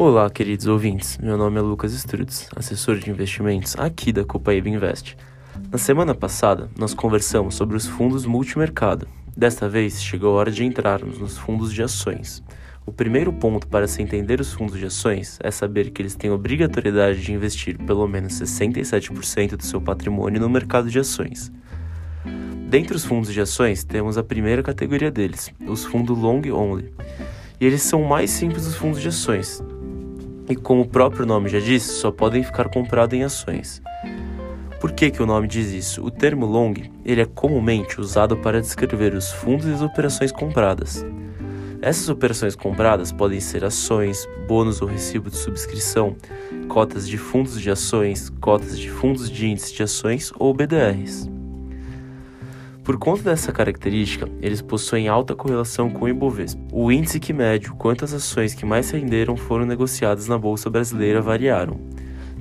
Olá, queridos ouvintes. Meu nome é Lucas Strutz, assessor de investimentos aqui da Copaíba Invest. Na semana passada, nós conversamos sobre os fundos multimercado. Desta vez, chegou a hora de entrarmos nos fundos de ações. O primeiro ponto para se entender os fundos de ações é saber que eles têm obrigatoriedade de investir pelo menos 67% do seu patrimônio no mercado de ações. Dentre os fundos de ações, temos a primeira categoria deles, os fundos long only. E eles são mais simples dos fundos de ações, e como o próprio nome já diz, só podem ficar comprados em ações. Por que, que o nome diz isso? O termo long ele é comumente usado para descrever os fundos e as operações compradas. Essas operações compradas podem ser ações, bônus ou recibo de subscrição, cotas de fundos de ações, cotas de fundos de índice de ações ou BDRs. Por conta dessa característica, eles possuem alta correlação com o Ibovespa. O índice que mede quantas ações que mais renderam foram negociadas na bolsa brasileira variaram.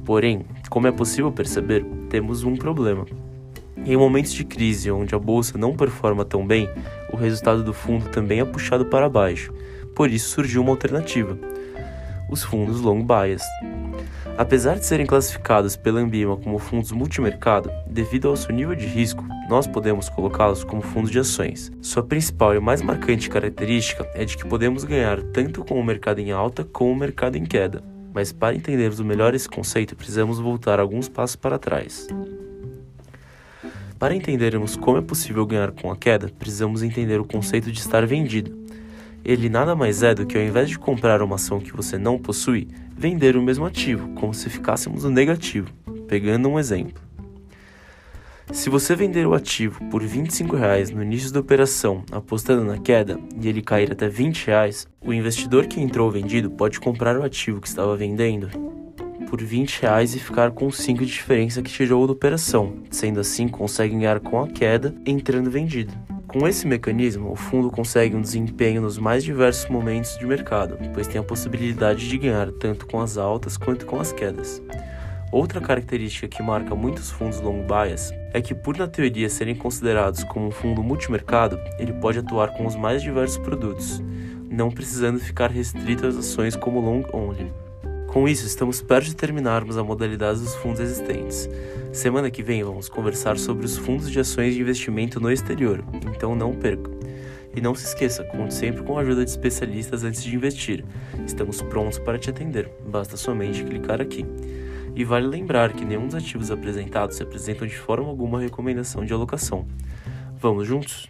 Porém, como é possível perceber, temos um problema. Em momentos de crise onde a bolsa não performa tão bem, o resultado do fundo também é puxado para baixo. Por isso surgiu uma alternativa: os fundos long bias. Apesar de serem classificados pela Ambima como fundos multimercado, devido ao seu nível de risco, nós podemos colocá-los como fundos de ações. Sua principal e mais marcante característica é de que podemos ganhar tanto com o mercado em alta como o mercado em queda. Mas para entendermos melhor esse conceito, precisamos voltar alguns passos para trás. Para entendermos como é possível ganhar com a queda, precisamos entender o conceito de estar vendido ele nada mais é do que ao invés de comprar uma ação que você não possui, vender o mesmo ativo, como se ficássemos no negativo. Pegando um exemplo. Se você vender o ativo por 25 reais no início da operação, apostando na queda, e ele cair até 20 reais, o investidor que entrou vendido pode comprar o ativo que estava vendendo por 20 reais e ficar com 5 de diferença que tirou da operação. Sendo assim, consegue ganhar com a queda entrando vendido. Com esse mecanismo, o fundo consegue um desempenho nos mais diversos momentos de mercado, pois tem a possibilidade de ganhar tanto com as altas quanto com as quedas. Outra característica que marca muitos fundos long bias é que, por na teoria serem considerados como um fundo multimercado, ele pode atuar com os mais diversos produtos, não precisando ficar restrito às ações como long only. Com isso, estamos perto de terminarmos a modalidade dos fundos existentes. Semana que vem vamos conversar sobre os fundos de ações de investimento no exterior, então não perca. E não se esqueça, conte sempre com a ajuda de especialistas antes de investir. Estamos prontos para te atender, basta somente clicar aqui. E vale lembrar que nenhum dos ativos apresentados representam de forma alguma recomendação de alocação. Vamos juntos?